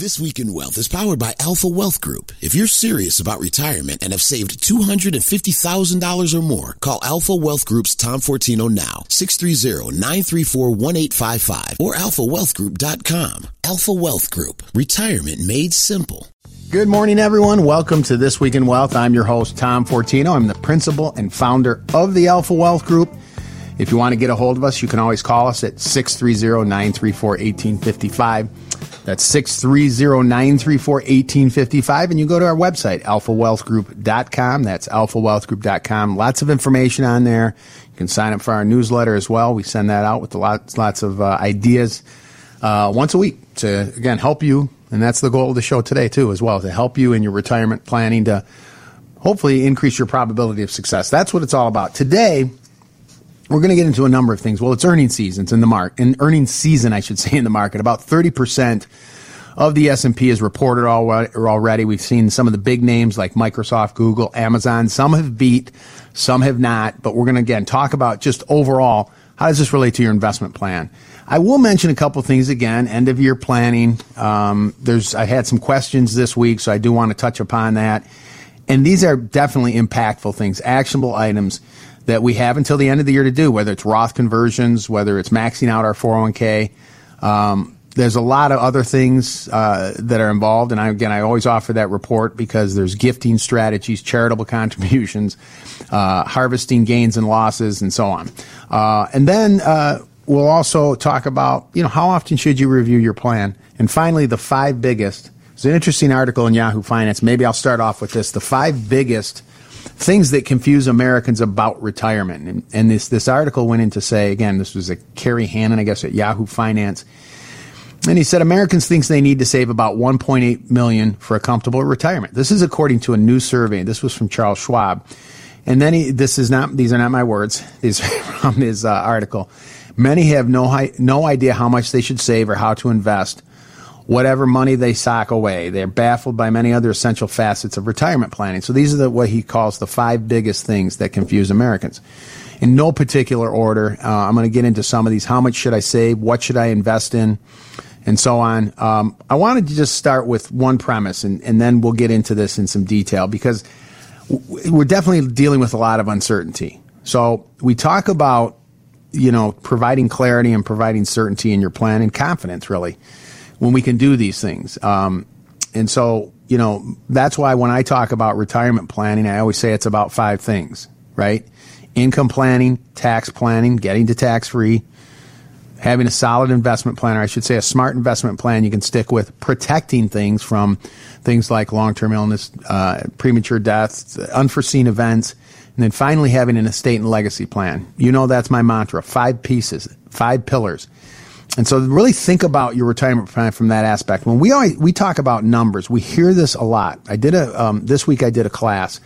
This Week in Wealth is powered by Alpha Wealth Group. If you're serious about retirement and have saved $250,000 or more, call Alpha Wealth Group's Tom Fortino now, 630-934-1855 or alphawealthgroup.com. Alpha Wealth Group. Retirement made simple. Good morning, everyone. Welcome to This Week in Wealth. I'm your host, Tom Fortino. I'm the principal and founder of the Alpha Wealth Group. If you want to get a hold of us, you can always call us at 630 934 1855. That's 630 934 1855. And you go to our website, alphawealthgroup.com. That's alphawealthgroup.com. Lots of information on there. You can sign up for our newsletter as well. We send that out with lots, lots of uh, ideas uh, once a week to, again, help you. And that's the goal of the show today, too, as well, to help you in your retirement planning to hopefully increase your probability of success. That's what it's all about. Today, we're going to get into a number of things. Well, it's earnings seasons in the market, and earnings season, I should say, in the market. About 30% of the S&P is reported already. We've seen some of the big names like Microsoft, Google, Amazon. Some have beat, some have not. But we're going to again talk about just overall how does this relate to your investment plan. I will mention a couple things again. End of year planning. Um, there's I had some questions this week, so I do want to touch upon that. And these are definitely impactful things, actionable items that we have until the end of the year to do, whether it's Roth conversions, whether it's maxing out our 401k. Um, there's a lot of other things uh, that are involved, and I, again, I always offer that report because there's gifting strategies, charitable contributions, uh, harvesting gains and losses, and so on. Uh, and then uh, we'll also talk about, you know, how often should you review your plan, and finally, the five biggest. It's an interesting article in Yahoo Finance. Maybe I'll start off with this: the five biggest things that confuse Americans about retirement. And, and, this, this article went in to say, again, this was a Kerry Hannon, I guess, at Yahoo Finance. And he said Americans think they need to save about 1.8 million for a comfortable retirement. This is according to a new survey. This was from Charles Schwab. And then he, this is not, these are not my words. These are from his uh, article. Many have no, no idea how much they should save or how to invest whatever money they sock away. They're baffled by many other essential facets of retirement planning. So these are the, what he calls the five biggest things that confuse Americans. In no particular order, uh, I'm going to get into some of these. How much should I save? What should I invest in? And so on. Um, I wanted to just start with one premise, and, and then we'll get into this in some detail because we're definitely dealing with a lot of uncertainty. So we talk about, you know, providing clarity and providing certainty in your plan and confidence, really when we can do these things. Um, and so, you know, that's why when I talk about retirement planning, I always say it's about five things, right? Income planning, tax planning, getting to tax free, having a solid investment plan, or I should say a smart investment plan you can stick with, protecting things from things like long term illness, uh, premature death, unforeseen events, and then finally having an estate and legacy plan. You know, that's my mantra five pieces, five pillars. And so really think about your retirement plan from that aspect. When we always, we talk about numbers, we hear this a lot. I did a, um, this week I did a class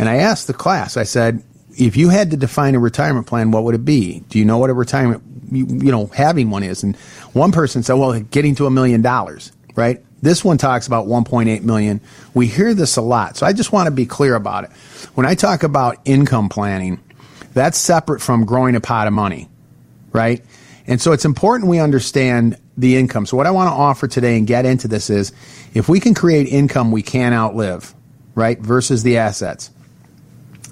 and I asked the class, I said, if you had to define a retirement plan, what would it be? Do you know what a retirement, you, you know, having one is? And one person said, well, getting to a million dollars, right? This one talks about 1.8 million. We hear this a lot. So I just want to be clear about it. When I talk about income planning, that's separate from growing a pot of money, right? And so it's important we understand the income. So what I want to offer today and get into this is if we can create income we can outlive, right, versus the assets.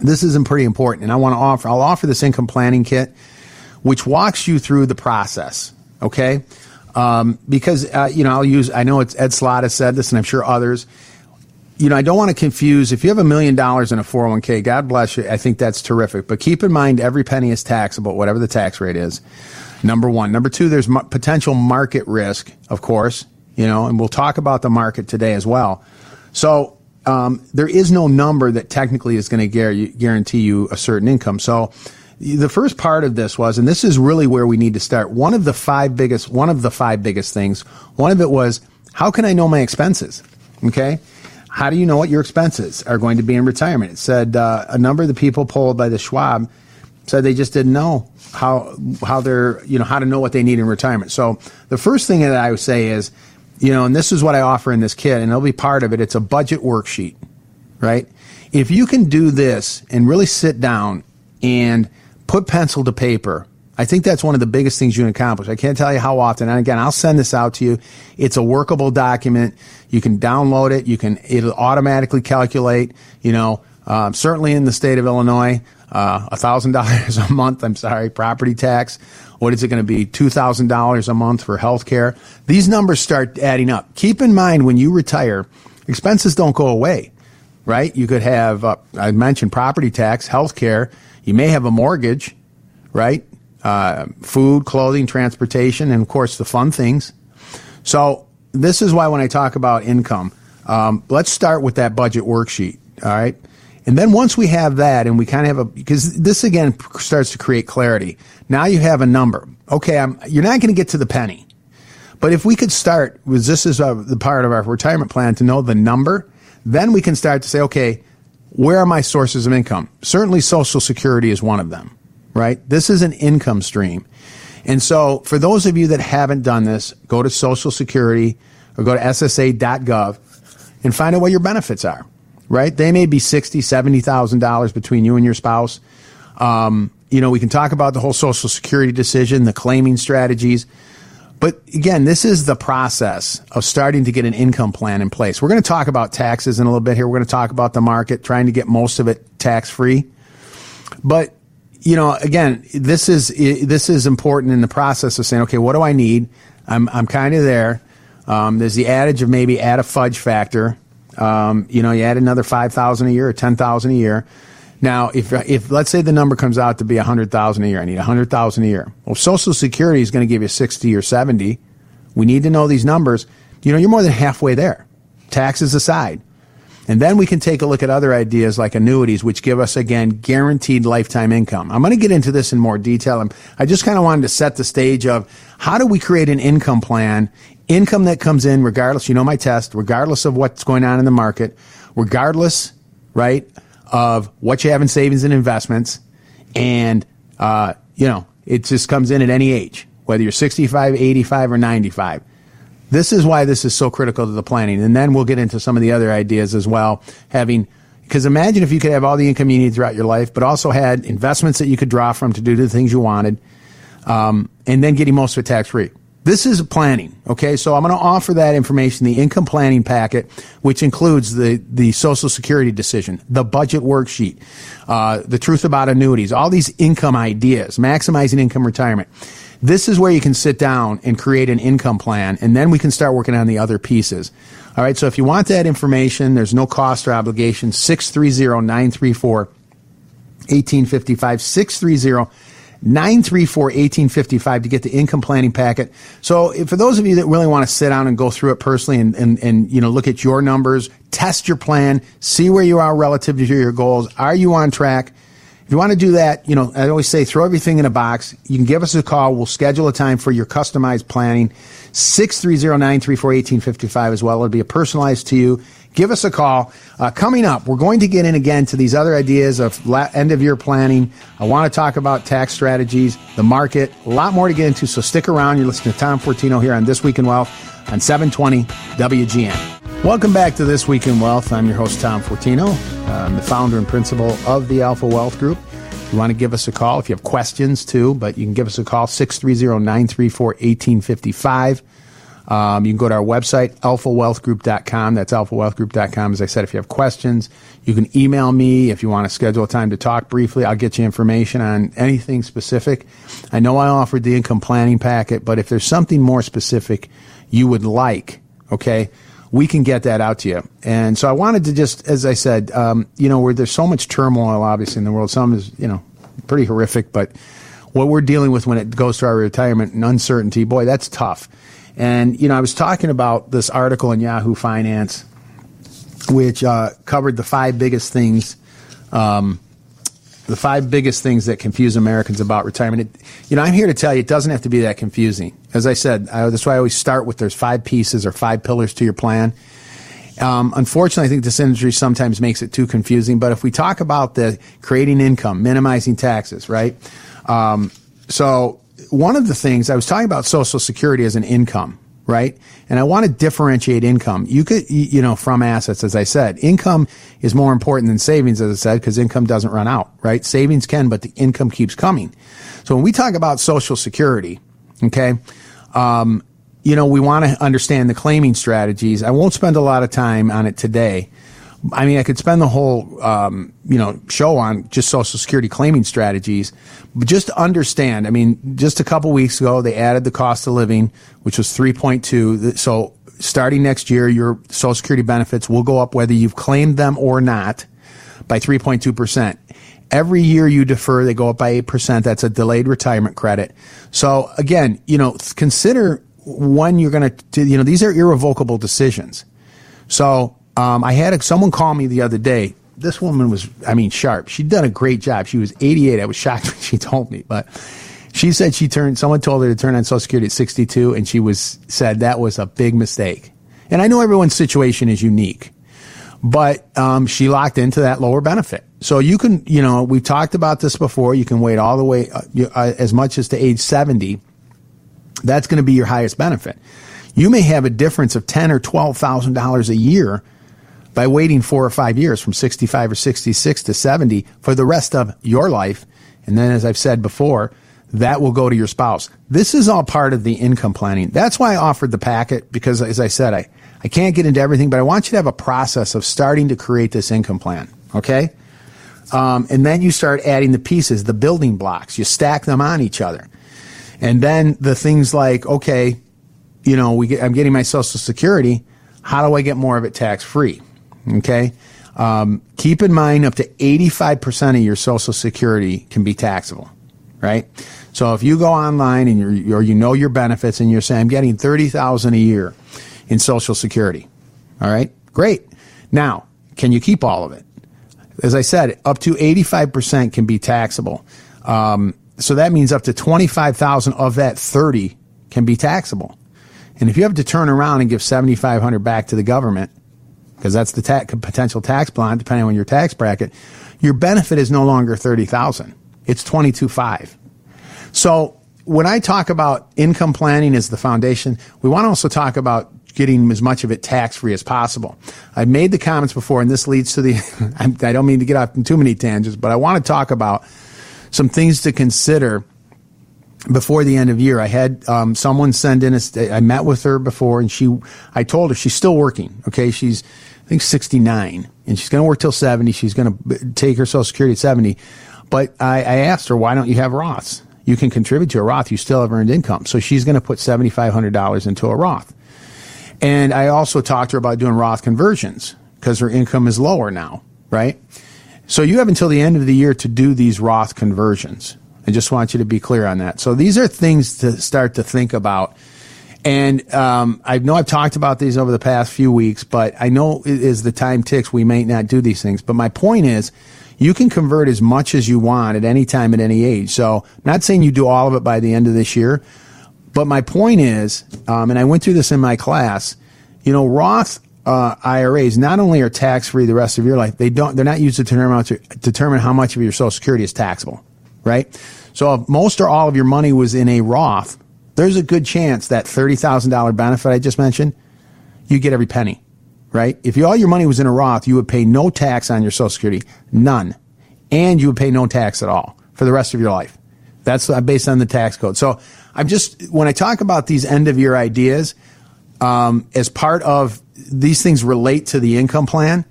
This is pretty important. And I want to offer, I'll offer this income planning kit, which walks you through the process. Okay. Um, because, uh, you know, I'll use, I know it's Ed Slott has said this and I'm sure others you know, I don't want to confuse. If you have a million dollars in a 401k, God bless you. I think that's terrific. But keep in mind, every penny is taxable, whatever the tax rate is. Number one. Number two, there's m- potential market risk, of course, you know, and we'll talk about the market today as well. So, um, there is no number that technically is going to guarantee you a certain income. So, the first part of this was, and this is really where we need to start. One of the five biggest, one of the five biggest things, one of it was, how can I know my expenses? Okay. How do you know what your expenses are going to be in retirement? It said uh, a number of the people polled by the Schwab said they just didn't know how how they're you know how to know what they need in retirement. So the first thing that I would say is, you know, and this is what I offer in this kit, and it'll be part of it. It's a budget worksheet, right? If you can do this and really sit down and put pencil to paper, I think that's one of the biggest things you can accomplish. I can't tell you how often. And again, I'll send this out to you. It's a workable document. You can download it. You can, it'll automatically calculate, you know, um, certainly in the state of Illinois, a thousand dollars a month. I'm sorry, property tax. What is it going to be? Two thousand dollars a month for health care. These numbers start adding up. Keep in mind when you retire, expenses don't go away, right? You could have, uh, I mentioned property tax, health care. You may have a mortgage, right? Uh, food, clothing, transportation, and of course the fun things. So this is why when I talk about income, um, let's start with that budget worksheet. All right. And then once we have that and we kind of have a, because this again starts to create clarity. Now you have a number. Okay, I'm, you're not going to get to the penny. But if we could start with this is a, the part of our retirement plan to know the number, then we can start to say, okay, where are my sources of income? Certainly Social Security is one of them, right? This is an income stream. And so for those of you that haven't done this, go to Social Security or go to SSA.gov and find out what your benefits are right? They may be sixty, seventy thousand dollars between you and your spouse. Um, you know, we can talk about the whole Social Security decision, the claiming strategies. But again, this is the process of starting to get an income plan in place. We're going to talk about taxes in a little bit here. We're going to talk about the market, trying to get most of it tax free. But you know, again, this is this is important in the process of saying, okay, what do I need? I'm I'm kind of there. Um, there's the adage of maybe add a fudge factor. Um, you know, you add another five thousand a year or ten thousand a year. Now, if if let's say the number comes out to be a hundred thousand a year, I need a hundred thousand a year. Well, Social Security is going to give you sixty or seventy. We need to know these numbers. You know, you're more than halfway there. Taxes aside. And then we can take a look at other ideas like annuities, which give us, again, guaranteed lifetime income. I'm going to get into this in more detail. I just kind of wanted to set the stage of how do we create an income plan income that comes in, regardless, you know my test, regardless of what's going on in the market, regardless, right, of what you have in savings and investments, and, uh, you know, it just comes in at any age, whether you're 65, 85, or 95. This is why this is so critical to the planning. And then we'll get into some of the other ideas as well, having because imagine if you could have all the income you need throughout your life, but also had investments that you could draw from to do the things you wanted, um, and then getting most of it tax free. This is planning, okay? So I'm going to offer that information, the income planning packet, which includes the, the Social Security decision, the budget worksheet, uh, the truth about annuities, all these income ideas, maximizing income retirement. This is where you can sit down and create an income plan, and then we can start working on the other pieces. All right, so if you want that information, there's no cost or obligation. 630 934 1855. 630 934 1855 to get the income planning packet. So for those of you that really want to sit down and go through it personally and, and, and, you know, look at your numbers, test your plan, see where you are relative to your goals. Are you on track? If you want to do that, you know, I always say throw everything in a box. You can give us a call. We'll schedule a time for your customized planning. 630-934-1855 as well. It'll be personalized to you give us a call. Uh, coming up, we're going to get in again to these other ideas of la- end of year planning. I want to talk about tax strategies, the market, a lot more to get into. So stick around. You're listening to Tom Fortino here on This Week in Wealth on 720 WGN. Welcome back to This Week in Wealth. I'm your host, Tom Fortino. I'm the founder and principal of the Alpha Wealth Group. You want to give us a call, if you have questions too, but you can give us a call, 630 934 1855. Um, you can go to our website, alphawealthgroup.com. That's alphawealthgroup.com. As I said, if you have questions, you can email me. If you want to schedule a time to talk briefly, I'll get you information on anything specific. I know I offered the income planning packet, but if there's something more specific you would like, okay, we can get that out to you. And so I wanted to just, as I said, um, you know, where there's so much turmoil, obviously, in the world, some is, you know, pretty horrific, but what we're dealing with when it goes to our retirement and uncertainty, boy, that's tough. And, you know, I was talking about this article in Yahoo Finance, which uh, covered the five biggest things, um, the five biggest things that confuse Americans about retirement. It, you know, I'm here to tell you it doesn't have to be that confusing. As I said, I, that's why I always start with there's five pieces or five pillars to your plan. Um, unfortunately, I think this industry sometimes makes it too confusing. But if we talk about the creating income, minimizing taxes, right? Um, so one of the things I was talking about Social Security as an income, right? And I want to differentiate income. You could, you know, from assets, as I said, income is more important than savings, as I said, because income doesn't run out, right? Savings can, but the income keeps coming. So when we talk about Social Security, okay, um, you know, we want to understand the claiming strategies. I won't spend a lot of time on it today. I mean, I could spend the whole, um, you know, show on just Social Security claiming strategies, but just to understand, I mean, just a couple weeks ago, they added the cost of living, which was 3.2. So starting next year, your Social Security benefits will go up whether you've claimed them or not by 3.2%. Every year you defer, they go up by 8%. That's a delayed retirement credit. So again, you know, consider when you're going to, you know, these are irrevocable decisions. So um, I had a, someone call me the other day. This woman was, I mean, sharp. She'd done a great job. She was 88. I was shocked when she told me, but she said she turned, someone told her to turn on Social Security at 62, and she was, said that was a big mistake. And I know everyone's situation is unique, but um, she locked into that lower benefit. So you can, you know, we've talked about this before. You can wait all the way uh, uh as much as to age 70. That's going to be your highest benefit. You may have a difference of ten or twelve thousand dollars a year by waiting four or five years from 65 or 66 to 70 for the rest of your life. And then, as I've said before, that will go to your spouse. This is all part of the income planning. That's why I offered the packet because, as I said, I, I can't get into everything, but I want you to have a process of starting to create this income plan. Okay? Um, and then you start adding the pieces, the building blocks. You stack them on each other. And then the things like, okay, you know, get, I'm getting my Social Security. How do I get more of it tax free? Okay. Um, keep in mind up to 85% of your Social Security can be taxable, right? So if you go online and you're, or you know your benefits and you're saying, I'm getting 30,000 a year in Social Security. All right. Great. Now, can you keep all of it? As I said, up to 85% can be taxable. Um, so that means up to 25,000 of that 30 can be taxable. And if you have to turn around and give 7,500 back to the government, because that's the ta- potential tax bond, depending on your tax bracket, your benefit is no longer 30,000. It's 22.5. So when I talk about income planning as the foundation, we want to also talk about getting as much of it tax free as possible. I've made the comments before, and this leads to the, I don't mean to get off in too many tangents, but I want to talk about some things to consider before the end of year, I had um, someone send in a. I met with her before, and she. I told her she's still working. Okay, she's I think 69, and she's going to work till 70. She's going to take her Social Security at 70. But I, I asked her, why don't you have Roths? You can contribute to a Roth. You still have earned income. So she's going to put $7,500 into a Roth. And I also talked to her about doing Roth conversions because her income is lower now, right? So you have until the end of the year to do these Roth conversions. I just want you to be clear on that. So these are things to start to think about. And um, I know I've talked about these over the past few weeks, but I know as the time ticks, we may not do these things. But my point is, you can convert as much as you want at any time at any age. So, not saying you do all of it by the end of this year, but my point is, um, and I went through this in my class. You know, Roth uh, IRAs not only are tax free the rest of your life, they don't. They're not used to determine, to determine how much of your Social Security is taxable right? So if most or all of your money was in a Roth, there's a good chance that $30,000 benefit I just mentioned, you get every penny, right? If you, all your money was in a Roth, you would pay no tax on your Social Security, none. And you would pay no tax at all for the rest of your life. That's uh, based on the tax code. So I'm just, when I talk about these end of year ideas, um, as part of these things relate to the income plan,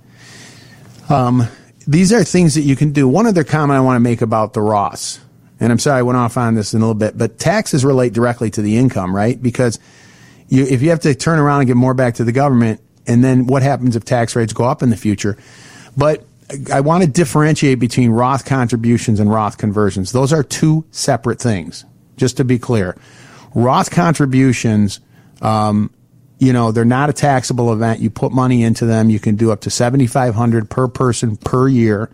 um, these are things that you can do. One other comment I want to make about the Roths, and I'm sorry I went off on this in a little bit, but taxes relate directly to the income, right? Because you, if you have to turn around and give more back to the government, and then what happens if tax rates go up in the future? But I want to differentiate between Roth contributions and Roth conversions. Those are two separate things, just to be clear. Roth contributions um, you know, they're not a taxable event. You put money into them. You can do up to 7,500 per person per year.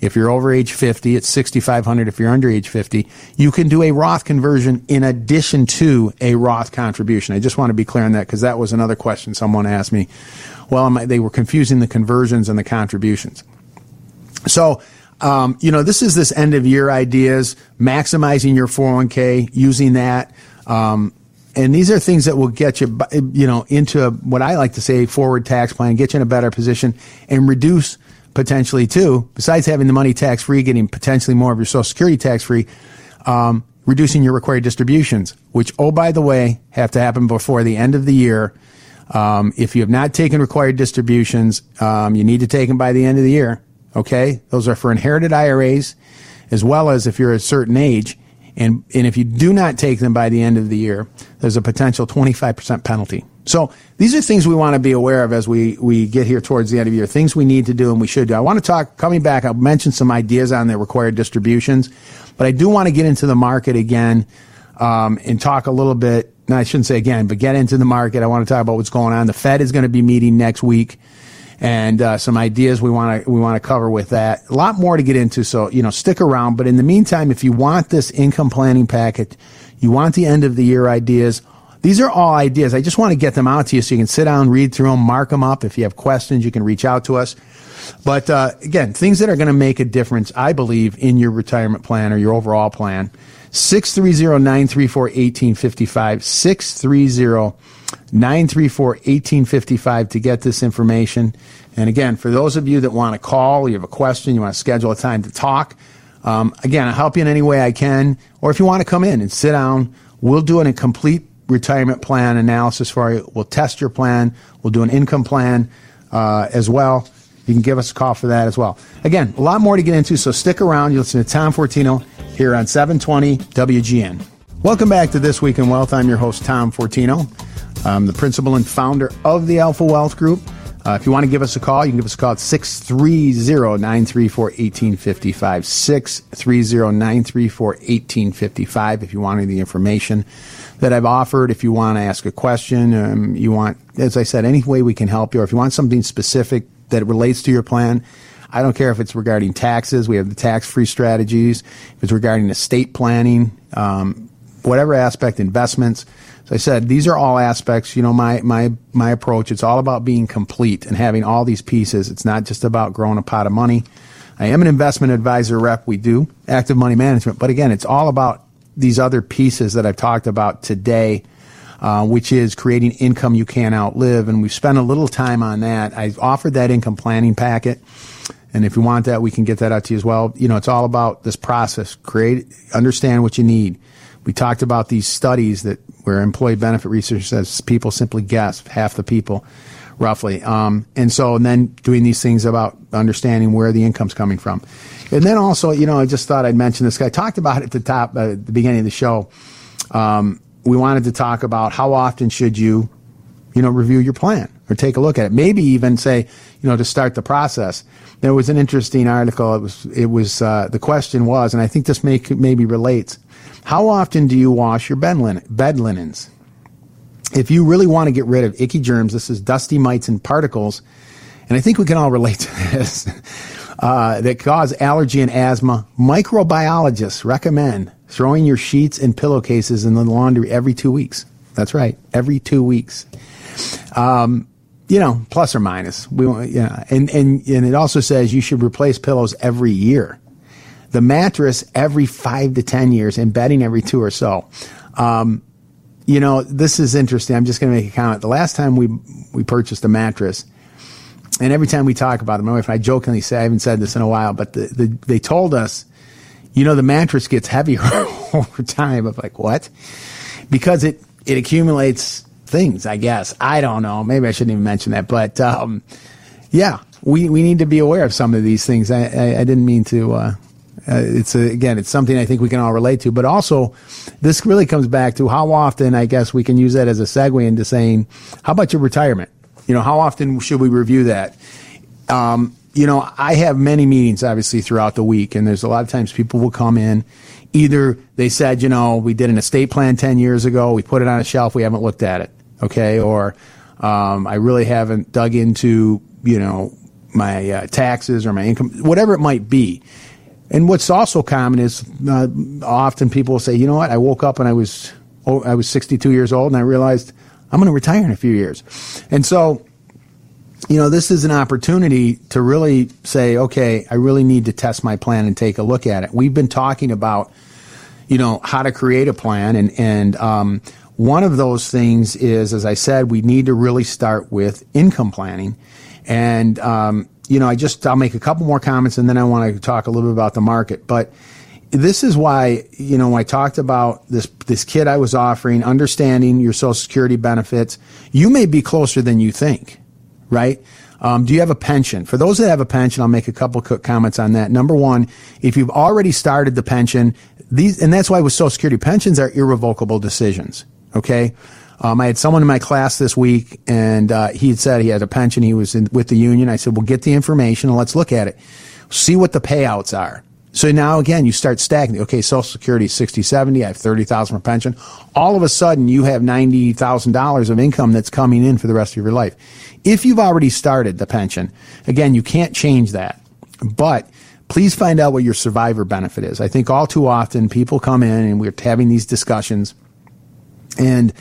If you're over age 50, it's 6,500 if you're under age 50. You can do a Roth conversion in addition to a Roth contribution. I just want to be clear on that because that was another question someone asked me. Well, they were confusing the conversions and the contributions. So, um, you know, this is this end of year ideas, maximizing your 401k, using that. Um, and these are things that will get you, you know, into what I like to say forward tax plan, get you in a better position, and reduce potentially too. Besides having the money tax free, getting potentially more of your Social Security tax free, um, reducing your required distributions, which oh by the way have to happen before the end of the year. Um, if you have not taken required distributions, um, you need to take them by the end of the year. Okay, those are for inherited IRAs, as well as if you're a certain age. And, and if you do not take them by the end of the year, there's a potential 25% penalty. So these are things we want to be aware of as we, we get here towards the end of the year, things we need to do and we should do. I want to talk, coming back, I'll mention some ideas on the required distributions, but I do want to get into the market again um, and talk a little bit. No, I shouldn't say again, but get into the market. I want to talk about what's going on. The Fed is going to be meeting next week and uh, some ideas we want to we want to cover with that. A lot more to get into, so you know, stick around. But in the meantime, if you want this income planning packet, you want the end of the year ideas. These are all ideas. I just want to get them out to you so you can sit down, read through them, mark them up. If you have questions, you can reach out to us. But uh, again, things that are going to make a difference, I believe, in your retirement plan or your overall plan. 630 934 1855. 630 934 1855 to get this information. And again, for those of you that want to call, you have a question, you want to schedule a time to talk, um, again, I'll help you in any way I can. Or if you want to come in and sit down, we'll do an, a complete retirement plan analysis for you. We'll test your plan. We'll do an income plan uh, as well. You can give us a call for that as well. Again, a lot more to get into, so stick around. You listen to Tom Fortino here on 720 WGN. Welcome back to This Week in Wealth. I'm your host, Tom Fortino. I'm the principal and founder of the Alpha Wealth Group. Uh, if you want to give us a call, you can give us a call at 630 934 1855. 630 934 1855 if you want any of the information that I've offered. If you want to ask a question, um, you want, as I said, any way we can help you, or if you want something specific that relates to your plan, I don't care if it's regarding taxes. We have the tax free strategies. If it's regarding estate planning, um, whatever aspect, investments as I said, these are all aspects, you know, my, my, my approach. It's all about being complete and having all these pieces. It's not just about growing a pot of money. I am an investment advisor rep. We do active money management, but again, it's all about these other pieces that I've talked about today, uh, which is creating income you can't outlive. And we've spent a little time on that. I offered that income planning packet. And if you want that, we can get that out to you as well. You know, it's all about this process. Create, understand what you need. We talked about these studies that where employee benefit research says people simply guess half the people roughly. Um, and so, and then doing these things about understanding where the income's coming from. And then also, you know, I just thought I'd mention this guy. Talked about at the top, uh, at the beginning of the show. Um, we wanted to talk about how often should you, you know, review your plan or take a look at it. Maybe even say, you know, to start the process. There was an interesting article. It was, it was, uh, the question was, and I think this may, maybe relates how often do you wash your bed, linen, bed linens? If you really want to get rid of icky germs, this is dusty mites and particles, and I think we can all relate to this, uh, that cause allergy and asthma, microbiologists recommend throwing your sheets and pillowcases in the laundry every two weeks. That's right, every two weeks. Um, you know, plus or minus. We, yeah, and, and, and it also says you should replace pillows every year the mattress every five to 10 years and bedding every two or so. Um, you know, this is interesting. I'm just going to make a comment. The last time we, we purchased a mattress, and every time we talk about it, my wife and I jokingly say, I haven't said this in a while, but the, the, they told us, you know, the mattress gets heavier over time. I'm like, what? Because it, it accumulates things, I guess. I don't know. Maybe I shouldn't even mention that. But, um, yeah, we, we need to be aware of some of these things. I, I, I didn't mean to, uh, uh, it's a, again, it's something I think we can all relate to. But also, this really comes back to how often I guess we can use that as a segue into saying, how about your retirement? You know, how often should we review that? Um, you know, I have many meetings obviously throughout the week, and there's a lot of times people will come in. Either they said, you know, we did an estate plan 10 years ago, we put it on a shelf, we haven't looked at it. Okay. Or, um, I really haven't dug into, you know, my uh, taxes or my income, whatever it might be. And what's also common is uh, often people will say, you know what, I woke up and I was oh, I was 62 years old and I realized I'm going to retire in a few years. And so, you know, this is an opportunity to really say, okay, I really need to test my plan and take a look at it. We've been talking about, you know, how to create a plan and and um, One of those things is, as I said, we need to really start with income planning. And, um, you know, I just, I'll make a couple more comments and then I want to talk a little bit about the market. But this is why, you know I talked about this, this kid I was offering, understanding your social security benefits, you may be closer than you think, right? Um, do you have a pension? For those that have a pension, I'll make a couple quick comments on that. Number one, if you've already started the pension, these, and that's why with Social Security pensions are irrevocable decisions. Okay. Um, I had someone in my class this week, and uh, he had said he had a pension. He was in, with the union. I said, "Well, get the information and let's look at it, see what the payouts are." So now again, you start stacking. Okay, Social Security is 60, 70. I have 30,000 for pension. All of a sudden, you have $90,000 of income that's coming in for the rest of your life. If you've already started the pension, again, you can't change that. But please find out what your survivor benefit is. I think all too often people come in and we're having these discussions and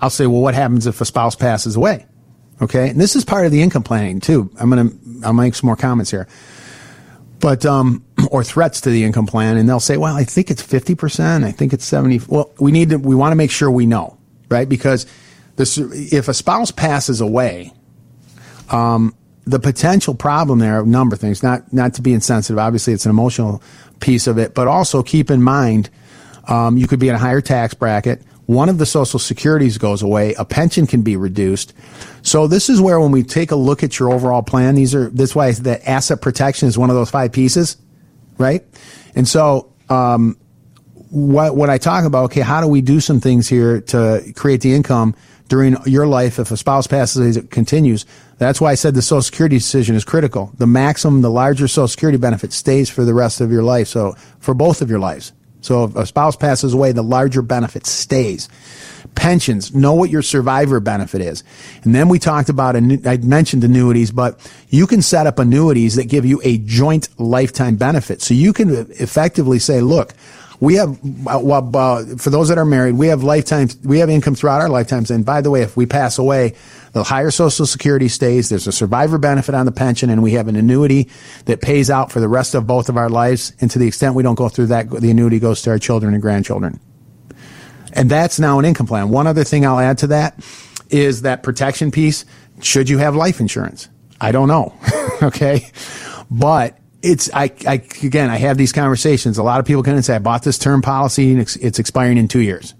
I'll say, well, what happens if a spouse passes away? Okay. And this is part of the income planning too. I'm going to, I'll make some more comments here but um, or threats to the income plan, and they'll say, "Well, I think it's fifty percent. I think it's 70 Well, we need to. We want to make sure we know, right? Because this, if a spouse passes away, um, the potential problem there a number of things. Not not to be insensitive. Obviously, it's an emotional piece of it, but also keep in mind um, you could be in a higher tax bracket one of the social securities goes away, a pension can be reduced. So this is where when we take a look at your overall plan, these are, that's why the asset protection is one of those five pieces, right? And so, um, what, when I talk about, okay, how do we do some things here to create the income during your life if a spouse passes it continues? That's why I said the Social Security decision is critical. The maximum, the larger Social Security benefit stays for the rest of your life. So for both of your lives. So if a spouse passes away, the larger benefit stays. Pensions, know what your survivor benefit is. And then we talked about, and I mentioned annuities, but you can set up annuities that give you a joint lifetime benefit. So you can effectively say, look, we have, well, uh, for those that are married, we have lifetimes, we have income throughout our lifetimes. And by the way, if we pass away, the higher Social Security stays. There's a survivor benefit on the pension, and we have an annuity that pays out for the rest of both of our lives. And to the extent we don't go through that, the annuity goes to our children and grandchildren. And that's now an income plan. One other thing I'll add to that is that protection piece. Should you have life insurance? I don't know. okay. But it's I, I again I have these conversations. A lot of people come and say I bought this term policy and it's, it's expiring in two years.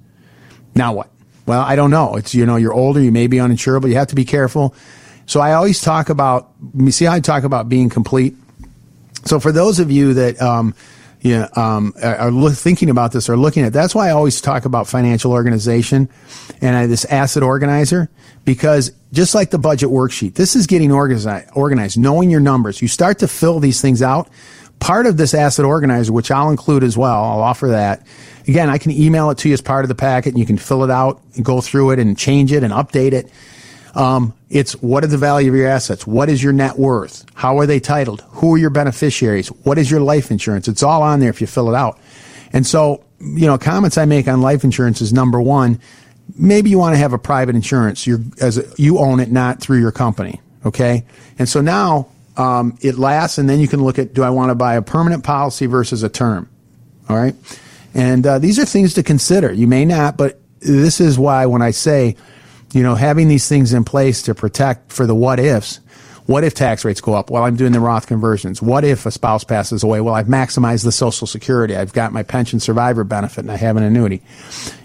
Now what? Well, I don't know. It's you know you're older, you may be uninsurable. You have to be careful. So I always talk about. You see how I talk about being complete. So for those of you that um, you know, um, are thinking about this or looking at. That's why I always talk about financial organization and I, this asset organizer because just like the budget worksheet, this is getting organized, knowing your numbers. You start to fill these things out. Part of this asset organizer, which I'll include as well, I'll offer that. Again, I can email it to you as part of the packet and you can fill it out and go through it and change it and update it. Um, it's what are the value of your assets? What is your net worth? How are they titled? Who are your beneficiaries? What is your life insurance? It's all on there if you fill it out. And so, you know, comments I make on life insurance is number one, maybe you want to have a private insurance. You're, as a, you own it, not through your company. Okay. And so now, um, it lasts and then you can look at, do I want to buy a permanent policy versus a term? All right. And, uh, these are things to consider. You may not, but this is why when I say, you know, having these things in place to protect for the what ifs. What if tax rates go up? Well, I'm doing the Roth conversions. What if a spouse passes away? Well, I've maximized the Social Security. I've got my pension survivor benefit and I have an annuity.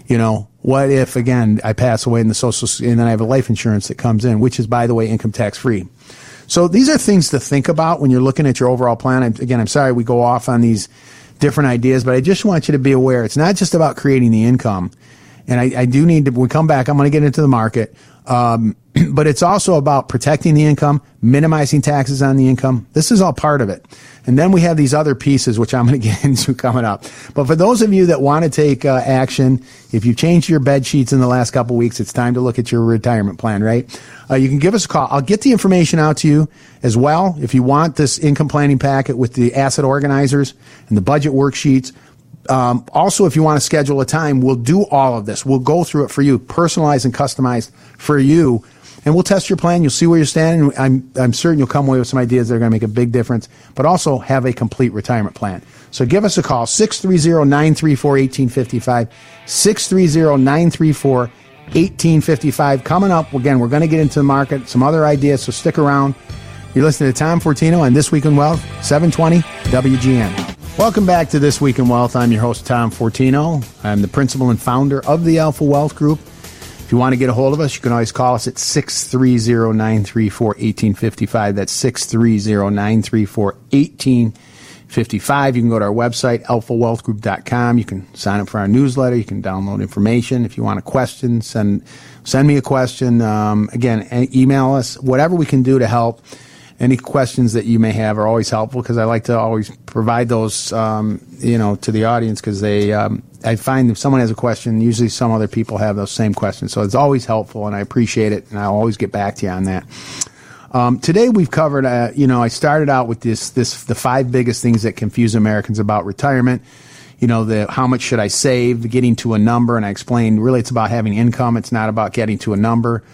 You know, what if again I pass away in the Social and then I have a life insurance that comes in, which is by the way income tax free. So these are things to think about when you're looking at your overall plan. I'm, again, I'm sorry we go off on these different ideas, but I just want you to be aware it's not just about creating the income and I, I do need to, when we come back, I'm going to get into the market. Um, but it's also about protecting the income, minimizing taxes on the income. This is all part of it. And then we have these other pieces, which I'm going to get into coming up. But for those of you that want to take uh, action, if you've changed your bed sheets in the last couple weeks, it's time to look at your retirement plan, right? Uh, you can give us a call. I'll get the information out to you as well. If you want this income planning packet with the asset organizers and the budget worksheets, um, also, if you want to schedule a time, we'll do all of this. We'll go through it for you, personalized and customized for you, and we'll test your plan. You'll see where you're standing. I'm, I'm certain you'll come away with some ideas that are going to make a big difference, but also have a complete retirement plan. So give us a call, 630-934-1855, 630-934 1855. Coming up, again, we're going to get into the market, some other ideas, so stick around. You're listening to Tom Fortino on This Week in Wealth, 720 WGN. Welcome back to This Week in Wealth. I'm your host, Tom Fortino. I'm the principal and founder of the Alpha Wealth Group. If you want to get a hold of us, you can always call us at 630 934 1855. That's 630 934 1855. You can go to our website, alphawealthgroup.com. You can sign up for our newsletter. You can download information. If you want a question, send, send me a question. Um, again, email us, whatever we can do to help any questions that you may have are always helpful because I like to always provide those, um, you know, to the audience because they, um, I find if someone has a question, usually some other people have those same questions. So it's always helpful and I appreciate it and I'll always get back to you on that. Um, today we've covered, uh, you know, I started out with this, this, the five biggest things that confuse Americans about retirement. You know, the how much should I save, getting to a number, and I explained really it's about having income. It's not about getting to a number.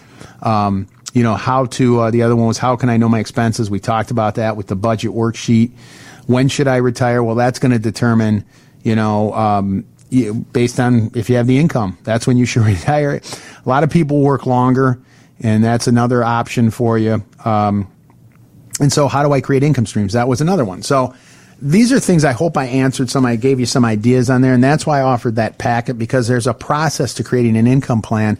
Um, you know, how to, uh, the other one was how can I know my expenses? We talked about that with the budget worksheet. When should I retire? Well, that's going to determine, you know, um, based on if you have the income. That's when you should retire. A lot of people work longer, and that's another option for you. Um, and so, how do I create income streams? That was another one. So, these are things I hope I answered some. I gave you some ideas on there, and that's why I offered that packet because there's a process to creating an income plan.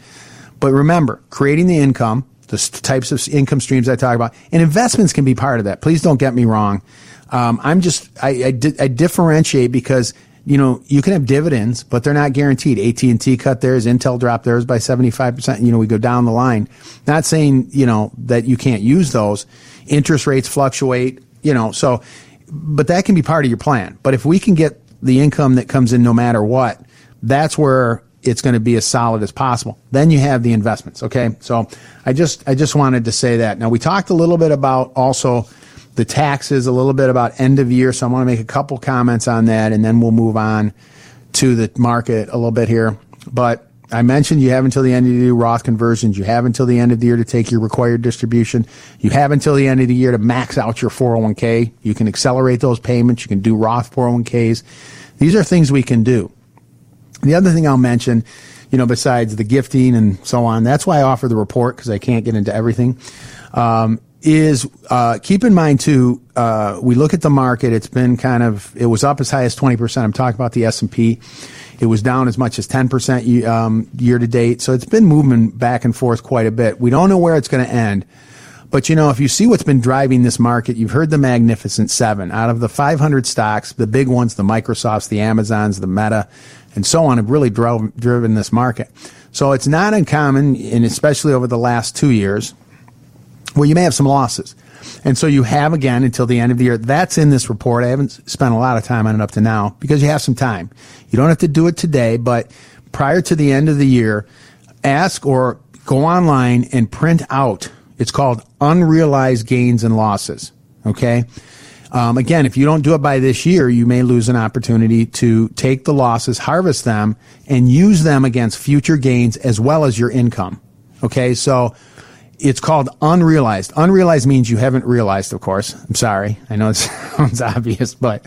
But remember, creating the income, the types of income streams I talk about, and investments can be part of that. Please don't get me wrong. Um, I'm just I, I, di- I, differentiate because you know you can have dividends, but they're not guaranteed. AT and T cut theirs, Intel dropped theirs by 75 percent. You know we go down the line. Not saying you know that you can't use those. Interest rates fluctuate. You know so, but that can be part of your plan. But if we can get the income that comes in no matter what, that's where it's going to be as solid as possible. Then you have the investments. Okay. So I just, I just wanted to say that. Now we talked a little bit about also the taxes, a little bit about end of year. So I want to make a couple comments on that and then we'll move on to the market a little bit here. But I mentioned you have until the end of the year Roth conversions. You have until the end of the year to take your required distribution. You have until the end of the year to max out your 401k. You can accelerate those payments. You can do Roth 401ks. These are things we can do. The other thing I'll mention, you know, besides the gifting and so on, that's why I offer the report because I can't get into everything. Um, is uh, keep in mind too. Uh, we look at the market; it's been kind of it was up as high as twenty percent. I'm talking about the S and P. It was down as much as ten percent um, year to date. So it's been moving back and forth quite a bit. We don't know where it's going to end. But you know, if you see what's been driving this market, you've heard the Magnificent Seven. Out of the 500 stocks, the big ones, the Microsofts, the Amazons, the Meta, and so on have really drove, driven this market. So it's not uncommon, and especially over the last two years, where you may have some losses. And so you have again until the end of the year. That's in this report. I haven't spent a lot of time on it up to now because you have some time. You don't have to do it today, but prior to the end of the year, ask or go online and print out. It's called unrealized gains and losses. Okay. Um, again, if you don't do it by this year, you may lose an opportunity to take the losses, harvest them, and use them against future gains as well as your income. Okay, so it's called unrealized. Unrealized means you haven't realized, of course. I'm sorry. I know it sounds obvious, but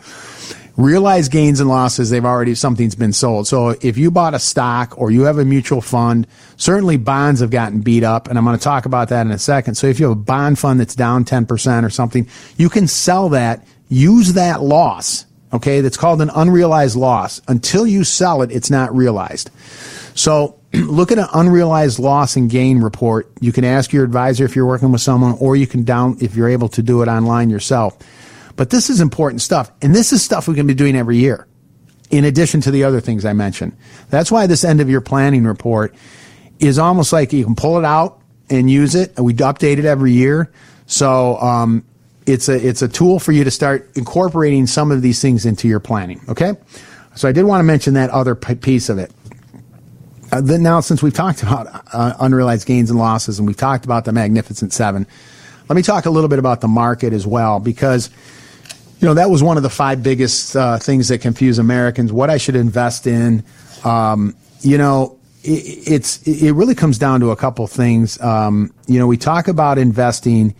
realized gains and losses, they've already, something's been sold. So if you bought a stock or you have a mutual fund, certainly bonds have gotten beat up, and I'm going to talk about that in a second. So if you have a bond fund that's down 10% or something, you can sell that, use that loss, okay, that's called an unrealized loss. Until you sell it, it's not realized. So look at an unrealized loss and gain report. You can ask your advisor if you're working with someone, or you can down, if you're able to do it online yourself. But this is important stuff. And this is stuff we can be doing every year, in addition to the other things I mentioned. That's why this end of year planning report is almost like you can pull it out and use it. We update it every year. So, um, it's a, it's a tool for you to start incorporating some of these things into your planning. Okay. So I did want to mention that other piece of it. Uh, then now, since we've talked about uh, unrealized gains and losses and we've talked about the Magnificent Seven, let me talk a little bit about the market as well because you know, that was one of the five biggest uh, things that confuse Americans. What I should invest in. Um, you know, it, it's it really comes down to a couple things. Um, you know, we talk about investing.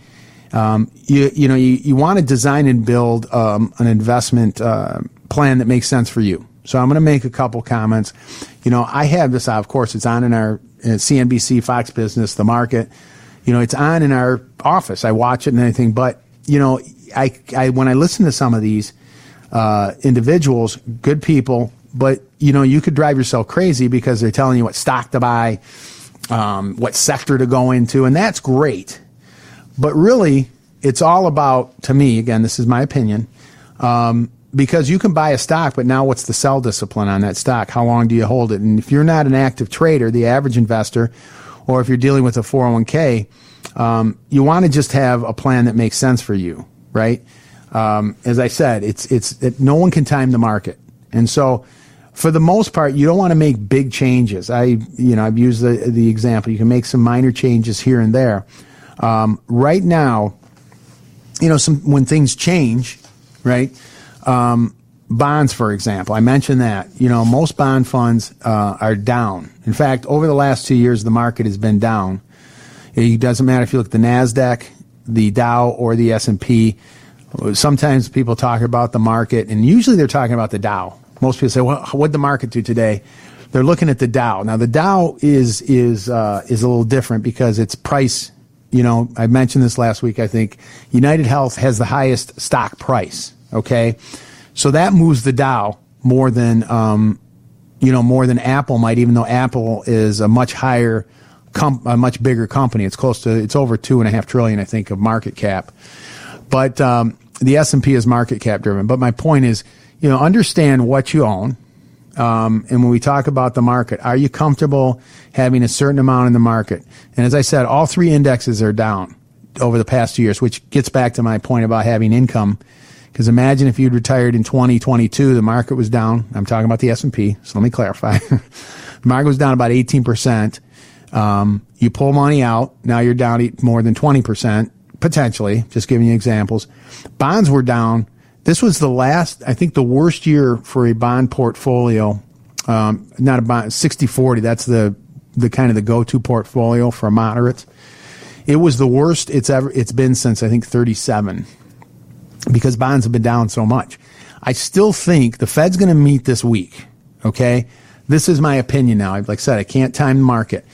Um, you you know, you, you want to design and build um, an investment uh, plan that makes sense for you. So I'm going to make a couple comments. You know, I have this. Of course, it's on in our CNBC, Fox Business, the market. You know, it's on in our office. I watch it and anything, but you know, I, I when I listen to some of these uh, individuals, good people, but you know, you could drive yourself crazy because they're telling you what stock to buy, um, what sector to go into, and that's great. But really, it's all about, to me, again, this is my opinion, um, because you can buy a stock, but now what's the sell discipline on that stock? How long do you hold it? And if you're not an active trader, the average investor, or if you're dealing with a 401k, um, you want to just have a plan that makes sense for you, right? Um, as I said, it's it's it, no one can time the market, and so for the most part, you don't want to make big changes. I you know I've used the the example. You can make some minor changes here and there. Um, right now, you know, some when things change, right? Um, bonds, for example, I mentioned that. You know, most bond funds uh, are down. In fact, over the last two years, the market has been down. It doesn't matter if you look at the Nasdaq, the Dow, or the S and P. Sometimes people talk about the market, and usually they're talking about the Dow. Most people say, "Well, what'd the market do today?" They're looking at the Dow. Now, the Dow is is uh, is a little different because it's price you know, I mentioned this last week, I think. United Health has the highest stock price, okay? So that moves the Dow more than, um, you know, more than Apple might, even though Apple is a much higher, com- a much bigger company. It's close to, it's over two and a half trillion, I think, of market cap. But um, the S&P is market cap driven. But my point is, you know, understand what you own, um, and when we talk about the market, are you comfortable having a certain amount in the market? And as I said, all three indexes are down over the past two years, which gets back to my point about having income. Because imagine if you'd retired in 2022, the market was down. I'm talking about the S&P, so let me clarify. the market was down about 18%. Um, you pull money out, now you're down more than 20%, potentially, just giving you examples. Bonds were down this was the last, I think, the worst year for a bond portfolio. Um, not a bond, 60 40. That's the, the kind of the go to portfolio for moderates. It was the worst it's ever, it's been since I think 37 because bonds have been down so much. I still think the Fed's going to meet this week. Okay. This is my opinion now. Like I said, I can't time the market.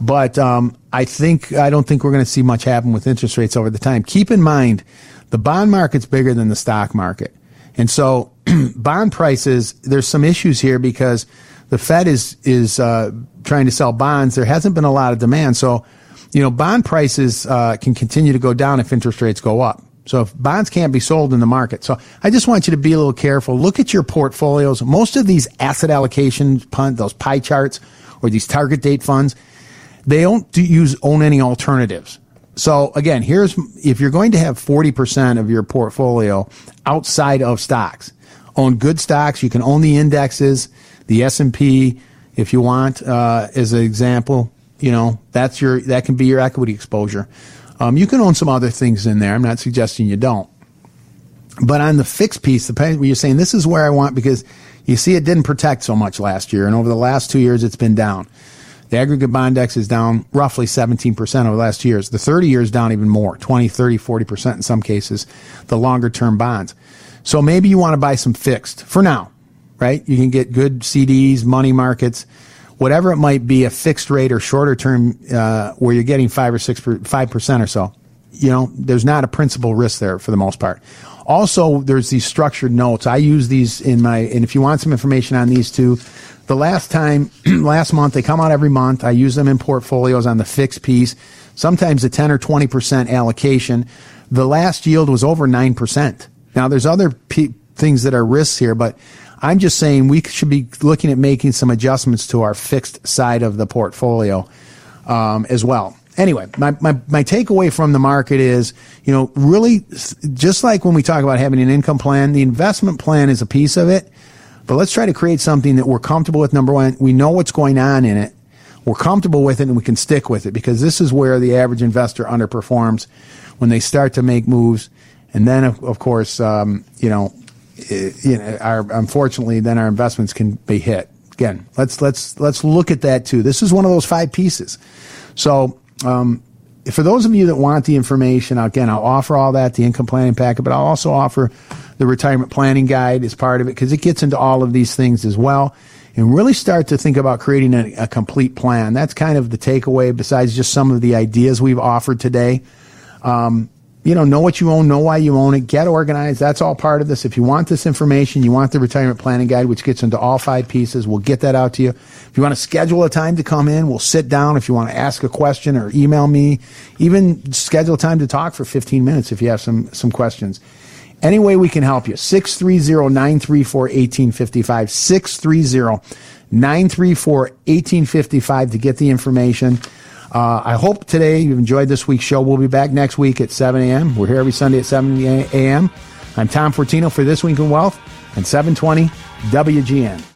But um, I think I don't think we're going to see much happen with interest rates over the time. Keep in mind the bond market's bigger than the stock market. And so bond prices, there's some issues here because the Fed is, is, uh, trying to sell bonds. There hasn't been a lot of demand. So, you know, bond prices, uh, can continue to go down if interest rates go up. So if bonds can't be sold in the market. So I just want you to be a little careful. Look at your portfolios. Most of these asset allocation, punt, those pie charts or these target date funds, they don't use own any alternatives. So again, here's if you're going to have 40% of your portfolio outside of stocks, own good stocks. You can own the indexes, the S&P if you want uh, as an example, you know, that's your that can be your equity exposure. Um, you can own some other things in there. I'm not suggesting you don't. But on the fixed piece, the you're saying this is where I want because you see it didn't protect so much last year, and over the last two years it's been down. The aggregate bond index is down roughly 17% over the last two years. The 30 years down even more, 20, 30, 40% in some cases, the longer term bonds. So maybe you want to buy some fixed for now, right? You can get good CDs, money markets, whatever it might be, a fixed rate or shorter term, uh, where you're getting five or six, five percent or so. You know, there's not a principal risk there for the most part. Also, there's these structured notes. I use these in my, and if you want some information on these two, the last time, last month, they come out every month. I use them in portfolios on the fixed piece, sometimes a 10 or 20% allocation. The last yield was over 9%. Now, there's other p- things that are risks here, but I'm just saying we should be looking at making some adjustments to our fixed side of the portfolio um, as well. Anyway, my, my, my takeaway from the market is, you know, really just like when we talk about having an income plan, the investment plan is a piece of it but let's try to create something that we're comfortable with. Number one, we know what's going on in it. We're comfortable with it and we can stick with it because this is where the average investor underperforms when they start to make moves. And then, of, of course, um, you know, you know, our, unfortunately, then our investments can be hit. Again, let's let's let's look at that too. This is one of those five pieces. So, um, for those of you that want the information, again, I'll offer all that, the income planning packet, but I'll also offer the retirement planning guide as part of it because it gets into all of these things as well. and really start to think about creating a, a complete plan. That's kind of the takeaway, besides just some of the ideas we've offered today. Um, you know, know what you own, know why you own it, get organized. That's all part of this. If you want this information, you want the retirement planning guide, which gets into all five pieces, we'll get that out to you. If you want to schedule a time to come in, we'll sit down. If you want to ask a question or email me, even schedule time to talk for 15 minutes if you have some, some questions. Any way we can help you. 630-934-1855. 630-934-1855 to get the information. Uh, I hope today you've enjoyed this week's show. We'll be back next week at 7 a.m. We're here every Sunday at 7 a.m. I'm Tom Fortino for This Week in Wealth and 720 WGN.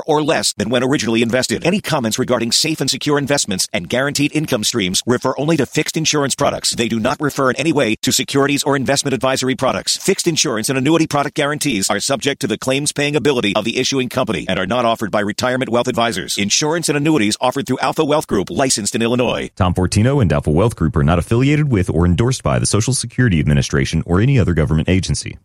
more or less than when originally invested. Any comments regarding safe and secure investments and guaranteed income streams refer only to fixed insurance products. They do not refer in any way to securities or investment advisory products. Fixed insurance and annuity product guarantees are subject to the claims paying ability of the issuing company and are not offered by retirement wealth advisors. Insurance and annuities offered through Alpha Wealth Group, licensed in Illinois. Tom Fortino and Alpha Wealth Group are not affiliated with or endorsed by the Social Security Administration or any other government agency.